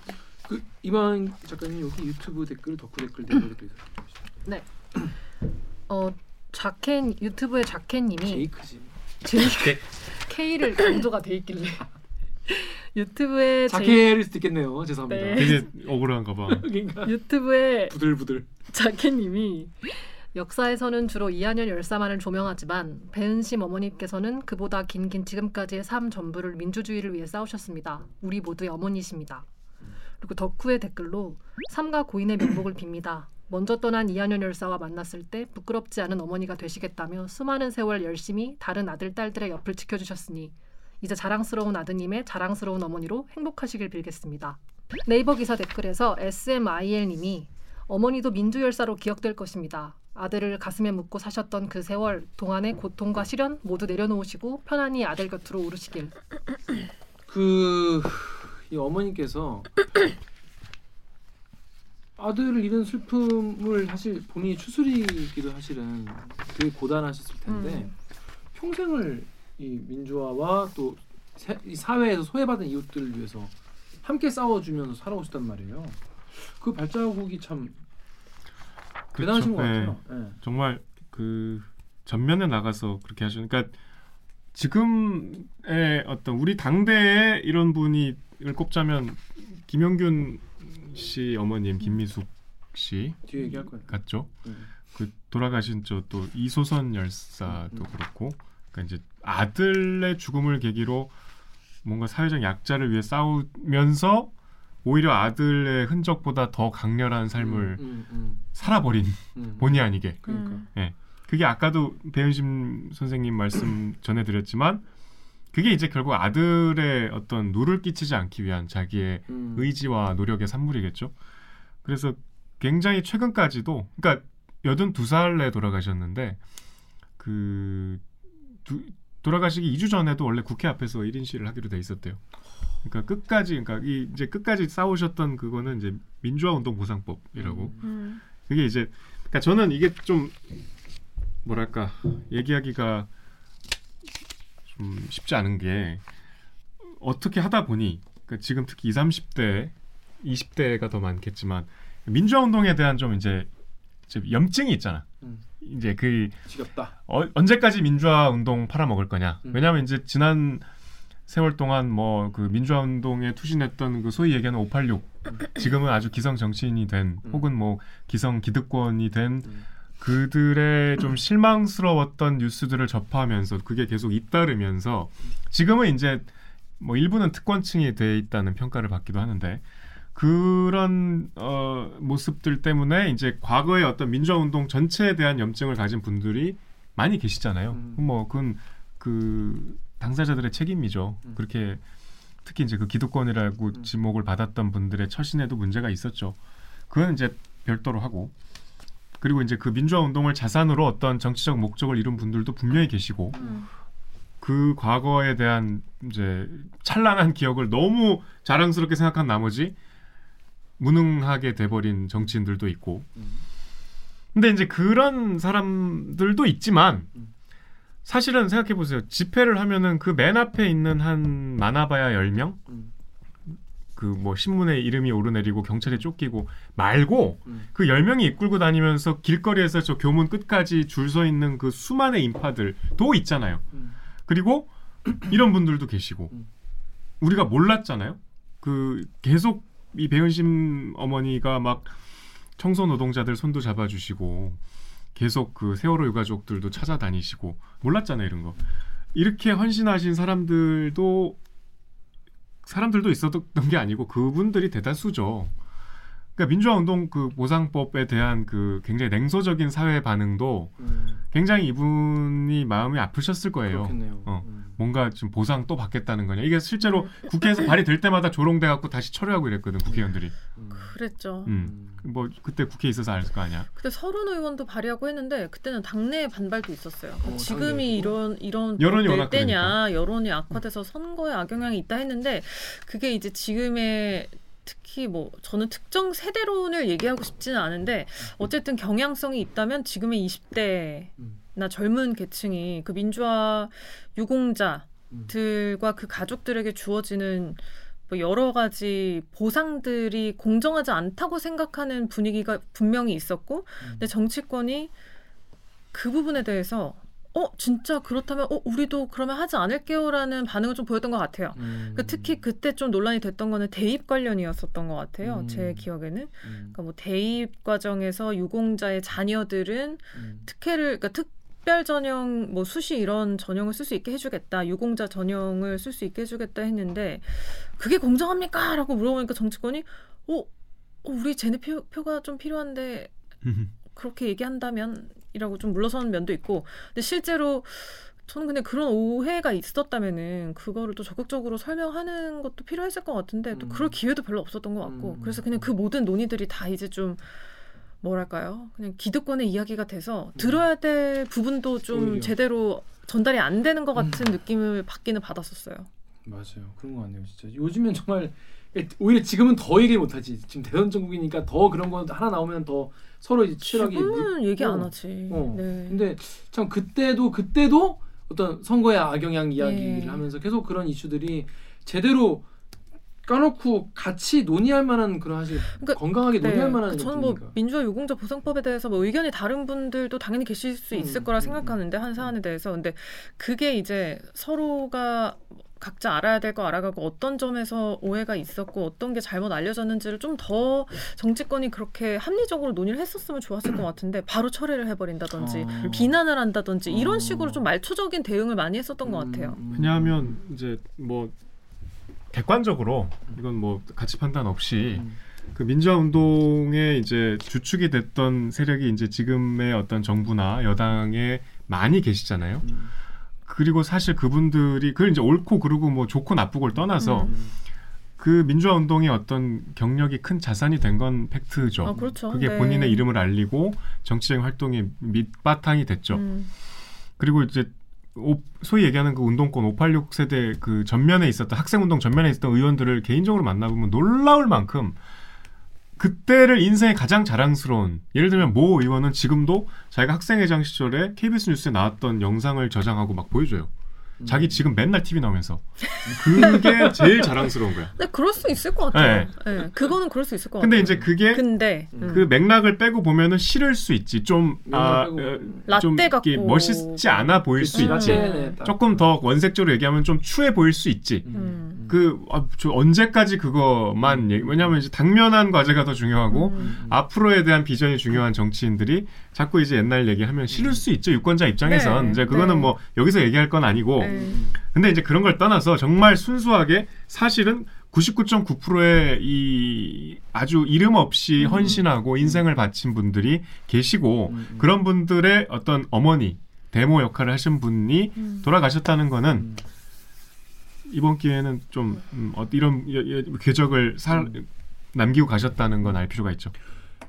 그 이만 작가님 여기 유튜브 댓글 덕후 댓글 내보기도 있어요. 어 자켄 유튜브에 자켄님이 제이크지. 제이크 K를 강조가 돼 있길래 유튜브에 자케일 수도 있겠네요. 죄송합니다. 네. 되게 억울한가 봐. 그러니까 유튜브에 부들부들. 자켓님이 역사에서는 주로 이한열 열사만을 조명하지만 배은심 어머니께서는 그보다 긴긴 지금까지의 삶 전부를 민주주의를 위해 싸우셨습니다. 우리 모두의 어머니십니다. 그리고 덕후의 댓글로 삼가 고인의 명복을 빕니다. 먼저 떠난 이한열 열사와 만났을 때 부끄럽지 않은 어머니가 되시겠다며 수많은 세월 열심히 다른 아들 딸들의 옆을 지켜주셨으니 이제 자랑스러운 아드님의 자랑스러운 어머니로 행복하시길 빌겠습니다. 네이버 기사 댓글에서 SMIL님이 어머니도 민주열사로 기억될 것입니다. 아들을 가슴에 묻고 사셨던 그 세월 동안의 고통과 시련 모두 내려놓으시고 편안히 아들 곁으로 오르시길. 그 이 어머니께서 아들을 잃은 슬픔을 사실 본인이 추스리기도 사실은 되게 고단하셨을 텐데 음. 평생을 이 민주화와 또 이 사회에서 소외받은 이웃들을 위해서 함께 싸워주면서 살아오셨단 말이에요. 그 발자국이 참 대단하신 것 네. 같아요. 예. 정말 그 전면에 나가서 그렇게 하시는 그러니까 지금의 어떤 우리 당대에 이런 분이 을 꼽자면 김영균 씨 어머님 김미숙 씨 뒤에 얘기할 거예요. 같죠. 음. 그 돌아가신 저 또 이소선 열사도 음. 그렇고 그러니까 이제 아들의 죽음을 계기로 뭔가 사회적 약자를 위해 싸우면서 오히려 아들의 흔적보다 더 강렬한 삶을 음, 음, 살아버린 음. 본의 아니게 그러니까. 음. 그게 아까도 배은심 선생님 말씀 전해드렸지만 그게 이제 결국 아들의 어떤 누를 끼치지 않기 위한 자기의 음. 의지와 노력의 산물이겠죠. 그래서 굉장히 최근까지도 그러니까 82살에 돌아가셨는데 그 두- 돌아가시기 2주 전에도 원래 국회 앞에서 1인 시위를 하기로 돼 있었대요. 그러니까 끝까지 그러니까 이 이제 끝까지 싸우셨던 그거는 이제 민주화 운동 보상법이라고 음. 음. 그게 이제 그러니까 저는 이게 좀 뭐랄까 얘기하기가 좀 쉽지 않은 게 어떻게 하다 보니 그러니까 지금 특히 20, 30대, 20대가 더 많겠지만 민주화 운동에 대한 좀 이제 염증이 있잖아. 음. 이제 그 지겹다. 어, 언제까지 민주화 운동 팔아먹을 거냐. 음. 왜냐하면 이제 지난 세월 동안 뭐 그 민주화 운동에 투신했던 그 소위 얘기하는 586 지금은 아주 기성 정치인이 된 음. 혹은 뭐 기성 기득권이 된 음. 그들의 좀 실망스러웠던 뉴스들을 접하면서 그게 계속 잇따르면서 지금은 이제 뭐 일부는 특권층이 돼 있다는 평가를 받기도 하는데 그런 어, 모습들 때문에 이제 과거의 어떤 민주화 운동 전체에 대한 염증을 가진 분들이 많이 계시잖아요. 음. 뭐 그건 그 당사자들의 책임이죠. 음. 그렇게 특히 이제 그 기득권이라고 음. 지목을 받았던 분들의 처신에도 문제가 있었죠. 그건 이제 별도로 하고 그리고 이제 그 민주화 운동을 자산으로 어떤 정치적 목적을 이룬 분들도 분명히 계시고 음. 그 과거에 대한 이제 찬란한 기억을 너무 자랑스럽게 생각한 나머지 무능하게 돼버린 정치인들도 있고 음. 근데 이제 그런 사람들도 있지만 음. 사실은 생각해 보세요 집회를 하면은 그 맨 앞에 있는 한 많아봐야 10명 음. 그뭐 신문에 이름이 오르내리고 경찰에 쫓기고 말고 음. 그 10명이 이끌고 다니면서 길거리에서 저 교문 끝까지 줄 서 있는 그 수많은 인파들도 있잖아요. 음. 그리고 이런 분들도 계시고 음. 우리가 몰랐잖아요. 그 계속 이 배은심 어머니가 막 청소 노동자들 손도 잡아주시고 계속 그 세월호 유가족들도 찾아다니시고 몰랐잖아요 이런 거. 이렇게 헌신하신 사람들도 사람들도 있었던 게 아니고 그분들이 대다수죠. 그러니까 민주화 운동 그 보상법에 대한 그 굉장히 냉소적인 사회 반응도 음. 굉장히 이분이 마음이 아프셨을 거예요. 그렇겠네요. 어. 음. 뭔가 지금 보상 또 받겠다는 거냐. 이게 실제로 국회에서 발의될 때마다 조롱돼 갖고 다시 철회하고 이랬거든 국회의원들이. 음. 그랬죠. 음. 뭐 그때 국회에 있어서 알 거 아니야. 그때 서른 의원도 발의하고 했는데 그때는 당내 반발도 있었어요. 그러니까 어, 지금이 당내에도? 이런 이런 여론이 될 워낙 때냐 여론이 악화돼서 선거에 악영향이 있다 했는데 그게 이제 지금의 특히 뭐 저는 특정 세대론을 얘기하고 싶지는 않은데 어쨌든 경향성이 있다면 지금의 20대나 음. 젊은 계층이 그 민주화 유공자들과 그 가족들에게 주어지는 뭐 여러 가지 보상들이 공정하지 않다고 생각하는 분위기가 분명히 있었고 음. 근데 정치권이 그 부분에 대해서 어 진짜 그렇다면 어 우리도 그러면 하지 않을게요라는 반응을 좀 보였던 것 같아요. 음. 그러니까 특히 그때 좀 논란이 됐던 거는 대입 관련이었었던 것 같아요. 음. 제 기억에는 음. 그러니까 뭐 대입 과정에서 유공자의 자녀들은 음. 특혜를 그러니까 특별 전형 뭐 수시 이런 전형을 쓸 수 있게 해주겠다 유공자 전형을 쓸 수 있게 해주겠다 했는데 그게 공정합니까?라고 물어보니까 정치권이 어, 어 우리 쟤네 표, 표가 좀 필요한데 <laughs> 그렇게 얘기한다면 이라고 좀 물러서는 면도 있고 근데 실제로 저는 근데 그런 오해가 있었다면은 그거를 또 적극적으로 설명하는 것도 필요했을 것 같은데 또 음. 그럴 기회도 별로 없었던 것 같고 음. 그래서 그냥 그 모든 논의들이 다 이제 좀 뭐랄까요 그냥 기득권의 이야기가 돼서 들어야 될 부분도 좀 음. 오히려. 제대로 전달이 안 되는 것 같은 음. 느낌을 받기는 받았었어요. 맞아요. 그런 것 같네요. 진짜 요즘엔 정말 오히려 지금은 더 얘기 못하지. 지금 대선 정국이니까 더 그런 거 하나 나오면 더 서로 이제 치열하게. 지금은 물- 얘기 안 어. 하지. 어. 네. 근데 참 그때도 그때도 어떤 선거의 악영향 이야기를 네. 하면서 계속 그런 이슈들이 제대로 까놓고 같이 논의할 만한 그런 사실 그러니까 건강하게 네, 논의할 만한 그 저는 뭐. 민주화 유공자 보상법에 대해서 뭐 의견이 다른 분들도 당연히 계실 수 있을 음, 거라 음, 생각하는데 한 사안에 대해서 근데 그게 이제 서로가 각자 알아야 될 거 알아가고 어떤 점에서 오해가 있었고 어떤 게 잘못 알려졌는지를 좀 더 정치권이 그렇게 합리적으로 논의를 했었으면 좋았을 것 같은데 바로 철회를 해버린다든지 어. 비난을 한다든지 이런 어. 식으로 좀 말초적인 대응을 많이 했었던 것 음, 같아요. 음. 왜냐하면 이제 뭐 객관적으로 이건 뭐 가치 판단 없이 음. 그 민주화 운동에 이제 주축이 됐던 세력이 이제 지금의 어떤 정부나 여당에 많이 계시잖아요. 음. 그리고 사실 그분들이 그걸 이제 옳고 그르고 뭐 좋고 나쁘고를 떠나서 음. 그 민주화 운동의 어떤 경력이 큰 자산이 된 건 팩트죠. 아, 그렇죠. 그게 네. 본인의 이름을 알리고 정치적인 활동의 밑바탕이 됐죠. 음. 그리고 이제 오- 소위 얘기하는 그 운동권 586 세대 그 전면에 있었던 학생 운동 전면에 있었던 의원들을 개인적으로 만나보면 놀라울 만큼 그때를 인생의 가장 자랑스러운 예를 들면 모 의원은 지금도 자기가 학생회장 시절에 KBS 뉴스에 나왔던 영상을 저장하고 막 보여줘요. 음. 자기 지금 맨날 TV 나오면서 그게 <laughs> 제일 자랑스러운 거야. 네, 그럴 수 있을 것 같아요. 네. 그거는 그럴 수 있을 것 근데 같아요. 이제 그게 근데 음. 그 맥락을 빼고 보면은 싫을 수 있지. 좀 아. 어, 좀. 멋있지 않아 보일 수 그치, 있지. 딱. 조금 더 원색적으로 얘기하면 좀 추해 보일 수 있지. 음. 그, 아, 저 언제까지 그거만, 얘기, 왜냐면 이제 당면한 과제가 더 중요하고, 음. 앞으로에 대한 비전이 중요한 정치인들이 자꾸 이제 옛날 얘기하면 싫을 수 있죠. 유권자 입장에선. 네, 이제 그거는 네. 뭐, 여기서 얘기할 건 아니고. 네. 근데 이제 그런 걸 떠나서 정말 순수하게 사실은 99.9%의 이 아주 이름 없이 음. 헌신하고 인생을 바친 분들이 계시고, 음, 음. 그런 분들의 어떤 어머니, 데모 역할을 하신 분이 음. 돌아가셨다는 거는 음. 이번 기회는 좀 음, 어, 이런 여- 여- 궤적을 살, 음. 남기고 가셨다는 건 알 필요가 있죠.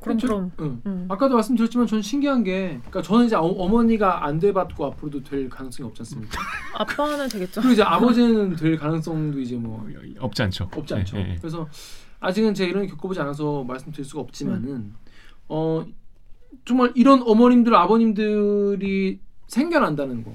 그럼 저- 그럼. 응. 음. 아까도 말씀드렸지만 저는 신기한 게, 그러니까 저는 이제 어, 머니가 안 돼봤고 앞으로도 될 가능성이 없지 않습니까? <laughs> 아빠는 되겠죠. 그리고 이제 아버지는 될 가능성도 이제 뭐 없지 않죠. 없지 않죠. 예, 예, 예. 그래서 아직은 제가 이런 걸 겪어보지 않아서 말씀드릴 수가 없지만은 어 정말 이런 어머님들 아버님들이 생겨난다는 거,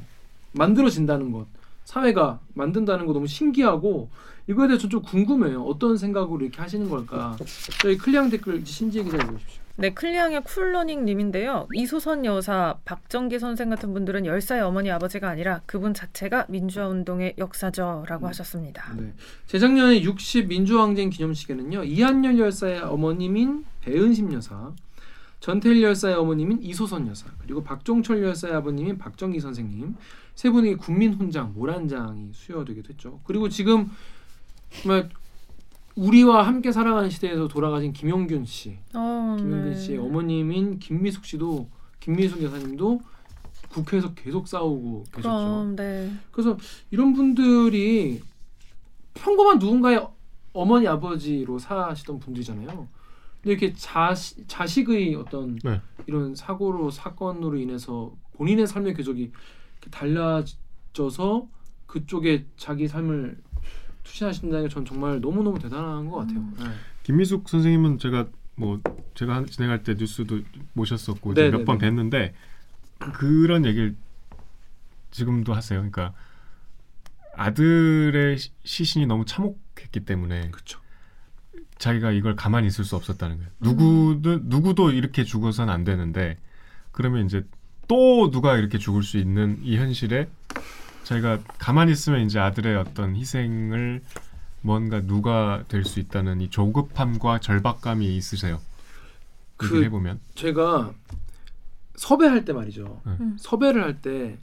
만들어진다는 것, 사회가 만든다는 거 너무 신기하고 이거에 대해서 좀 궁금해요. 어떤 생각으로 이렇게 하시는 걸까? 저희 클리앙 댓글 신지혜 기자 읽어주십시오. 네, 클리앙의 쿨러닝 님인데요. 이소선 여사, 박정기 선생 같은 분들은 열사의 어머니 아버지가 아니라 그분 자체가 민주화 운동의 역사죠라고 하셨습니다. 네. 재작년에 6.10 민주항쟁 기념식에는요 이한열 열사의 어머님인 배은심 여사, 전태일 열사의 어머님인 이소선 여사, 그리고 박종철 열사의 아버님인 박정기 선생님 세 분이 국민훈장 모란장이 수여되기도 했죠. 그리고 지금 정말 우리와 함께 살아가는 시대에서 돌아가신 김용균 씨, 어, 김용균 네. 씨의 어머님인 김미숙 씨도 김미숙 여사님도 국회에서 계속 싸우고 계셨죠. 그럼 네. 그래서 이런 분들이 평범한 누군가의 어머니 아버지로 사시던 분들이잖아요. 근데 이렇게 자시, 자식의 어떤 네. 이런 사고로 사건으로 인해서 본인의 삶의 궤적이 달라져서 그쪽에 자기 삶을 투신하신다는 게 전 정말 너무 너무 대단한 것 같아요. 네. 김미숙 선생님은 제가 뭐 제가 한- 진행할 때 뉴스도 모셨었고 네, 몇 네, 번 네. 뵀는데 그런 얘기를 지금도 하세요. 그러니까 아들의 시- 시신이 너무 참혹했기 때문에 그렇죠. 자기가 이걸 가만히 있을 수 없었다는 거예요. 누구도 누구도 이렇게 죽어서는 안 되는데 그러면 이제 또 누가 이렇게 죽을 수 있는 이 현실에 자기가 가만히 있으면 이제 아들의 어떤 희생을 뭔가 누가 될 수 있다는 이 조급함과 절박감이 있으세요. 그- 해보면 제가 섭외할 때 말이죠. 네. 음. 섭외를 할 때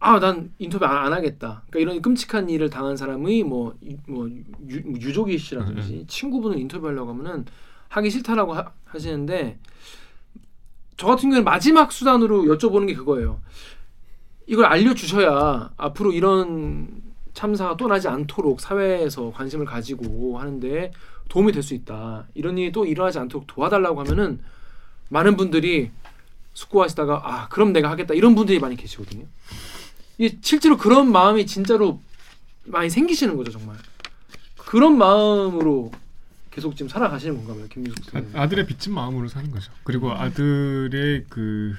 아, 난 인터뷰 안, 안 하겠다. 그러니까 이런 끔찍한 일을 당한 사람의 뭐, 이- 뭐 유, 뭐 유족이 씨라든지 친구분을 인터뷰하려고 하면은 하기 싫다라고 하, 하시는데 저 같은 경우는 마지막 수단으로 여쭤보는 게 그거예요. 이걸 알려주셔야 앞으로 이런 참사가 또 나지 않도록 사회에서 관심을 가지고 하는데 도움이 될 수 있다. 이런 일이 또 일어나지 않도록 도와달라고 하면은 많은 분들이 숙고하시다가 아 그럼 내가 하겠다 이런 분들이 많이 계시거든요. 이게 실제로 그런 마음이 진짜로 많이 생기시는 거죠 정말. 그런 마음으로 계속 지금 살아가시는 건가 봐요 김유숙 선생님. 아, 들의 빚진 마음으로 사는 거죠. 그리고 아들의 그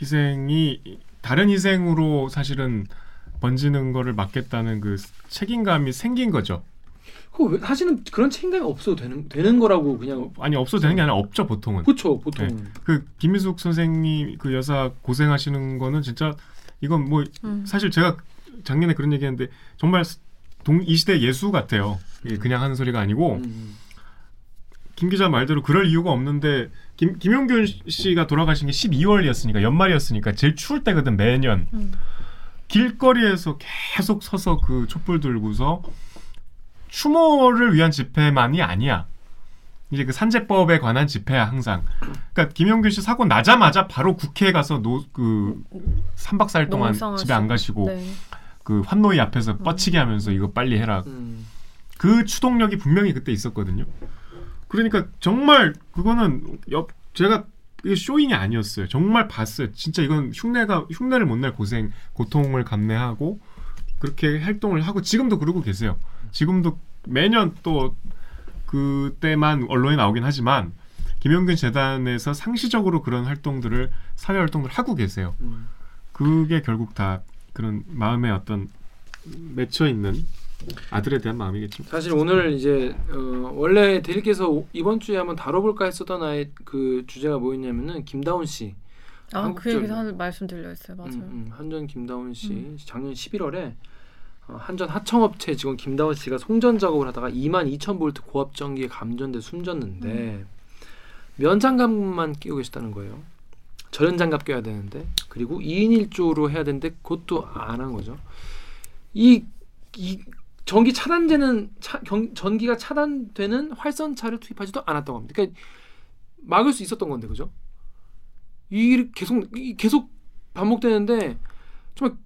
희생이 다른 희생으로 사실은 번지는 거를 막겠다는 그 책임감이 생긴 거죠. 왜 사실은 그런 책임감이 없어도 되는 되는 거라고 그냥 아니 없어도 되는 게 아니라 없죠 보통은. 그렇죠 보통. 그 김미숙 선생님 그 여사 고생하시는 거는 진짜 이건 뭐 음. 사실 제가 작년에 그런 얘기했는데 정말 동, 이 시대 예수 같아요. 이게 그냥 하는 소리가 아니고 음. 김 기자 말대로 그럴 이유가 없는데 김 김용균 씨가 돌아가신 게 12월이었으니까 연말이었으니까 제일 추울 때거든 매년 음. 길거리에서 계속 서서 그 촛불 들고서 추모를 위한 집회만이 아니야. 이제 그 산재법에 관한 집회야 항상. 그러니까 김용균 씨 사고 나자마자 바로 국회에 가서 노그 3박 4일 동안 농성하시고. 집에 안 가시고 네. 그 환노위 앞에서 뻗치게 하면서 이거 빨리 해라. 음. 그 추동력이 분명히 그때 있었거든요. 그러니까 정말 그거는 옆 제가 이게 쇼잉이 아니었어요. 정말 봤어요. 진짜 이건 흉내가 흉내를 못 낼 고생, 고통을 감내하고 그렇게 활동을 하고 지금도 그러고 계세요. 지금도 매년 또 그때만 언론에 나오긴 하지만 김영균 재단에서 상시적으로 그런 활동들을 사회 활동들을 하고 계세요. 음. 그게 결국 다 그런 마음에 어떤 맺혀 있는 아들에 대한 마음이겠죠. 사실 오늘 이제 어, 원래 대리께서 오- 이번 주에 한번 다뤄볼까 했었던 아이 그 주제가 뭐였냐면은 김다운 씨. 아, 그 얘기 전- 한 말씀 들려 있어요. 맞아요. 음, 음, 한전 김다운 씨 음. 작년 11월에 어, 한전 하청업체 직원 김다운 씨가 송전 작업을 하다가 2만 2천 볼트 고압 전기에 감전돼 숨졌는데 면장갑만 끼고 계셨다는 거예요. 절연 장갑 껴야 되는데 그리고 2인 1조로 해야 되는데 그것도 안 한 거죠. 이, 이 전기 차단되는 차, 경, 전기가 차단되는 활선차를 투입하지도 않았던 겁니다. 그러니까 막을 수 있었던 건데 그죠? 이 계속 이 계속 반복되는데 정말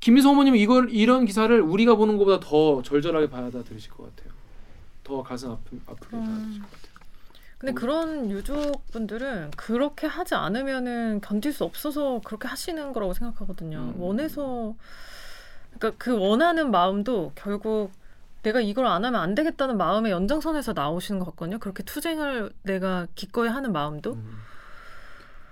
김미성 어머님은 이걸 이런 기사를 우리가 보는 것보다 더 절절하게 받아들이실 것 같아요. 더 가슴 아프, 아프게 음. 받아들이실 것 같아요. 근데 음. 그런 유족 분들은 그렇게 하지 않으면은 견딜 수 없어서 그렇게 하시는 거라고 생각하거든요. 음. 원해서 그러니까 그 원하는 마음도 결국 내가 이걸 안 하면 안 되겠다는 마음의 연장선에서 나오시는 것 같거든요. 그렇게 투쟁을 내가 기꺼이 하는 마음도. 음.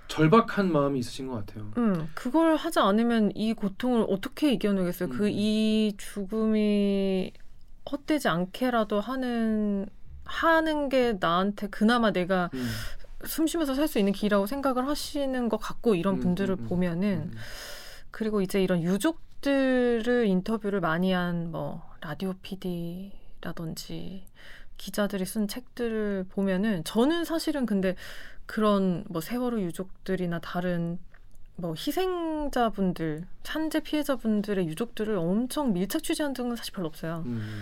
절박한 마음이 있으신 것 같아요. 음, 그걸 하지 않으면 이 고통을 어떻게 이겨내겠어요? 음. 그이 죽음이 헛되지 않게라도 하는 하는 게 나한테 그나마 내가 음. 숨 쉬면서 살 수 있는 길이라고 생각을 하시는 것 같고 이런 음, 분들을 음, 음. 보면은 음. 그리고 이제 이런 유족 들을 인터뷰를 많이 한 뭐 라디오 PD라든지 기자들이 쓴 책들을 보면은 저는 사실은 근데 그런 뭐 세월호 유족들이나 다른 뭐 희생자분들, 산재 피해자분들의 유족들을 엄청 밀착 취재한 적은 사실 별로 없어요. 음.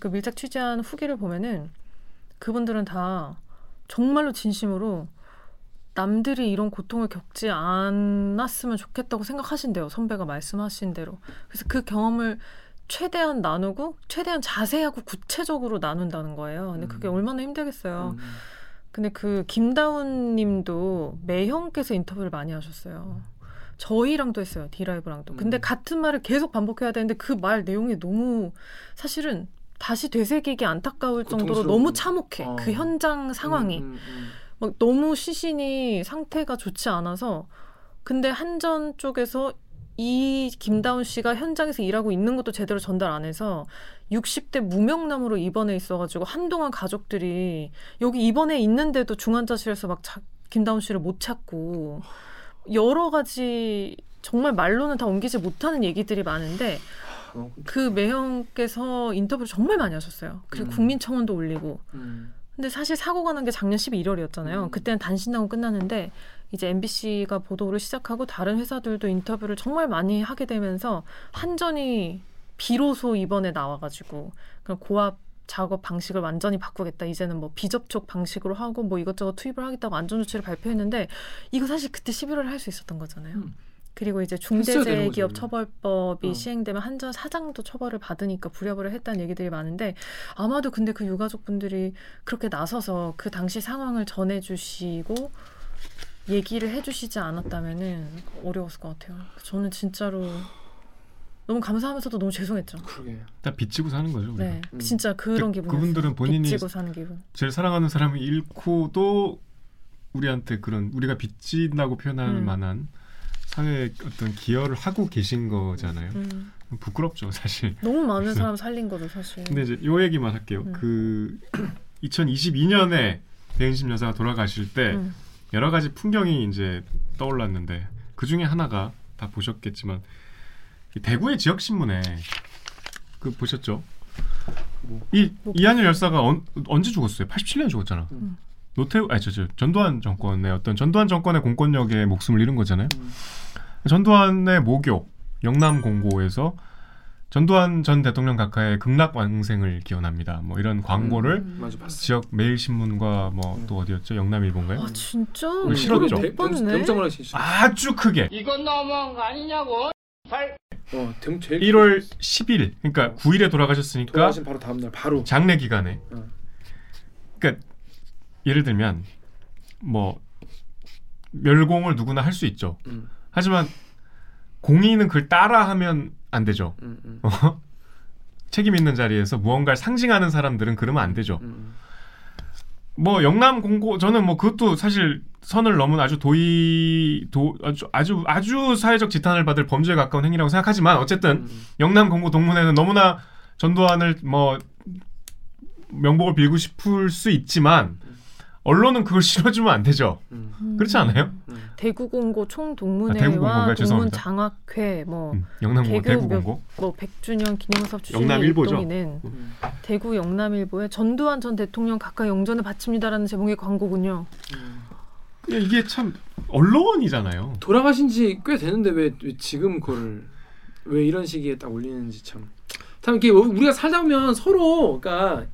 그 밀착 취재한 후기를 보면은 그분들은 다 정말로 진심으로 남들이 이런 고통을 겪지 않았으면 좋겠다고 생각하신대요. 선배가 말씀하신 대로. 그래서 그 경험을 최대한 나누고 최대한 자세하고 구체적으로 나눈다는 거예요. 근데 그게 음. 얼마나 힘들겠어요. 음. 근데 그 김다운 님도 매형께서 인터뷰를 많이 하셨어요. 저희랑도 했어요. 디라이브랑도. 근데 음. 같은 말을 계속 반복해야 되는데 그 말 내용이 너무 사실은 다시 되새기기 안타까울 정도로 너무 참혹해. 어. 그 현장 상황이. 음, 음, 막 너무 시신이 상태가 좋지 않아서 근데 한전 쪽에서 이 김다운 씨가 현장에서 일하고 있는 것도 제대로 전달 안 해서 60대 무명남으로 입원해 있어가지고 한동안 가족들이 여기 입원해 있는데도 중환자실에서 막 자- 김다운 씨를 못 찾고 여러 가지 정말 말로는 다 옮기지 못하는 얘기들이 많은데 어, 그 매형께서 인터뷰를 정말 많이 하셨어요. 그리고 음. 국민청원도 올리고 음. 근데 사실 사고가 난 게 작년 12월이었잖아요. 음. 그때는 단신나고 끝났는데 이제 MBC가 보도를 시작하고 다른 회사들도 인터뷰를 정말 많이 하게 되면서 한전이 비로소 이번에 나와가지고 그런 고압 작업 방식을 완전히 바꾸겠다. 이제는 뭐 비접촉 방식으로 하고 뭐 이것저것 투입을 하겠다고 안전조치를 발표했는데 이거 사실 그때 11월에 할 수 있었던 거잖아요. 음. 그리고 이제 했어야 되는 중대재해기업 거죠. 처벌법이 어. 시행되면 한전 사장도 처벌을 받으니까 부랴부랴 했다는 얘기들이 많은데 아마도 근데 그 유가족분들이 그렇게 나서서 그 당시 상황을 전해주시고 얘기를 해주시지 않았다면은 어려웠을 것 같아요. 저는 진짜로 너무 감사하면서도 너무 죄송했죠. 그러게. 다 빚지고 사는 거죠. 우리가. 네, 음. 진짜 그런 그- 기분이었어요. 그분들은 본인이 빚지고 사는 기분. 제일 사랑하는 사람을 잃고도 우리한테 그런 우리가 빚진다고 표현할 음. 만한 사회에 어떤 기여를 하고 계신 거잖아요. 음, 부끄럽죠, 사실. 너무 많은 사람 살린 거죠, 사실. 근데 이제 요 얘기만 할게요. 음. 그 2022년에 배은심 여사가 돌아가실 때 음, 여러 가지 풍경이 이제 떠올랐는데 그 중에 하나가 다 보셨겠지만 이 대구의 지역 신문에 그 보셨죠? 뭐. 이 뭐 이한열 열사가 언, 언제 죽었어요? 87년에 죽었잖아. 음. 노태우 아니 저저 전두환 정권의 어떤 전두환 정권의 공권력에 목숨을 잃은 거잖아요. 음. 전두환의 모교 영남 공고에서 전두환 전 대통령 각하의 극락 왕생을 기원합니다. 뭐 이런 광고를 음. 지역 매일 신문과 뭐 또 어디였죠? 영남일보인가요? 아 진짜? 음. 대문짝만 진짜. 아주 크게 이건 너무한 거 아니냐고. 어, 대 제일 1월 10일 그러니까 9일에 돌아가셨으니까 돌아가신 바로 다음 날 바로. 장례 기간에 어. 그러니까 예를 들면 뭐 멸공을 누구나 할 수 있죠. 음, 하지만 공인은 그걸 따라하면 안 되죠. 음, 음, <laughs> 어? 책임 있는 자리에서 무언가를 상징하는 사람들은 그러면 안 되죠. 음, 뭐 영남 공고 저는 뭐 그것도 사실 선을 넘은 아주 도의 도 아주 아주 아주 사회적 지탄을 받을 범죄에 가까운 행위라고 생각하지만 어쨌든 음. 영남 공고 동문회는 너무나 전두환을 뭐 명복을 빌고 싶을 수 있지만 언론은 그걸 실어주면 안 되죠. 음. 그렇지 않아요? 음. 대구 공고 아, 대구 총동문회와 공고인가요? 동문 죄송합니다. 장학회 뭐 음, 영남 공고 개그 대구 몇- 공고 뭐 100주년 기념사업. 일동이는 음. 대구 영남일보에 전두환 전 대통령 각각 영전을 바칩니다라는 제목의 광고군요. 음. 그냥 이게 참 언론이잖아요. 돌아가신 지 꽤 되는데 왜, 왜 지금 그걸 왜 이런 시기에 딱 올리는지 참. 참 이게 우리가 살다 보면 서로 그러니까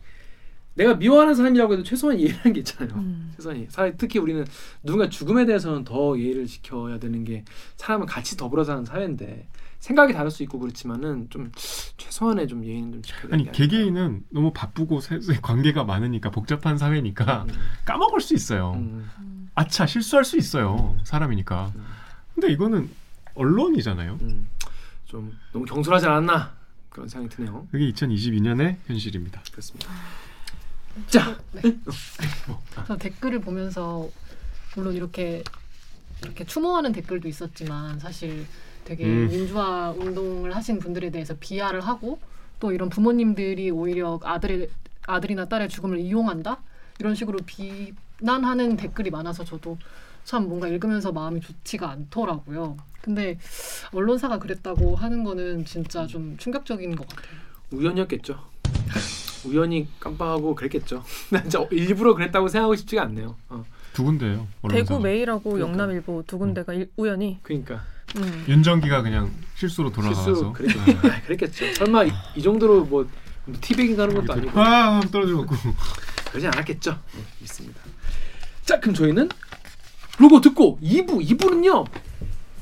내가 미워하는 사람이라고 해도 최소한 이해하는 게 있잖아요. 음. 최소한 사 특히 우리는 누군가 죽음에 대해서는 더 예의를 지켜야 되는 게 사람은 같이 더불어 사는 사회인데 생각이 다를 수 있고 그렇지만은 좀 최소한의 좀 예의는 좀 지켜야 되는 아니. 개개인은 너무 바쁘고 세- 세- 관계가 많으니까 복잡한 사회니까 음, 까먹을 수 있어요. 음, 아차 실수할 수 있어요. 사람이니까. 음. 근데 이거는 언론이잖아요. 음. 좀 너무 경솔하지 않았나 그런 생각이 드네요. 그게 2022년의 현실입니다. 그렇습니다. 자, 저 댓글을 보면서 물론 이렇게 이렇게 추모하는 댓글도 있었지만 사실 되게 음. 민주화 운동을 하신 분들에 대해서 비하를 하고 또 이런 부모님들이 오히려 아들의 아들이나 딸의 죽음을 이용한다 이런 식으로 비난하는 댓글이 많아서 저도 참 뭔가 읽으면서 마음이 좋지가 않더라고요. 근데 언론사가 그랬다고 하는 거는 진짜 좀 충격적인 것 같아요. 우연이었겠죠. 우연히 깜빡하고 그랬겠죠. <laughs> 난 진짜 일부러 그랬다고 생각하고 싶지가 않네요. 어, 두 군데예요. 언론사가. 대구 메일하고 그러니까. 영남일보 두 군데가 일- 우연히 그러니까 음. 윤정기가 그냥 실수로 돌아가서 실수 그랬, 아, 그랬겠죠. 설마 이, 이 정도로 뭐 티베깅 가는 것도 아니고 아 떨어져갖고 그러지 않았겠죠. 네, 믿습니다. 자, 그럼 저희는 로고 듣고 2부 2부는요.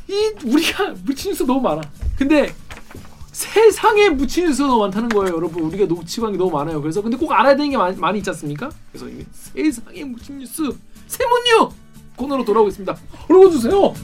이 우리가 묻힌 뉴스 너무 많아. 근데 세상에 묻힌 뉴스가 너무 많다는 거예요, 여러분. 우리가 게 너무 많아요. 그래서 근데 꼭 알아야 되는 게 많이, 많이 있지 않습니까? 그래서 이 세상에 묻힌 뉴스 세묻뉴 코너로 돌아오겠습니다. 읽어주세요.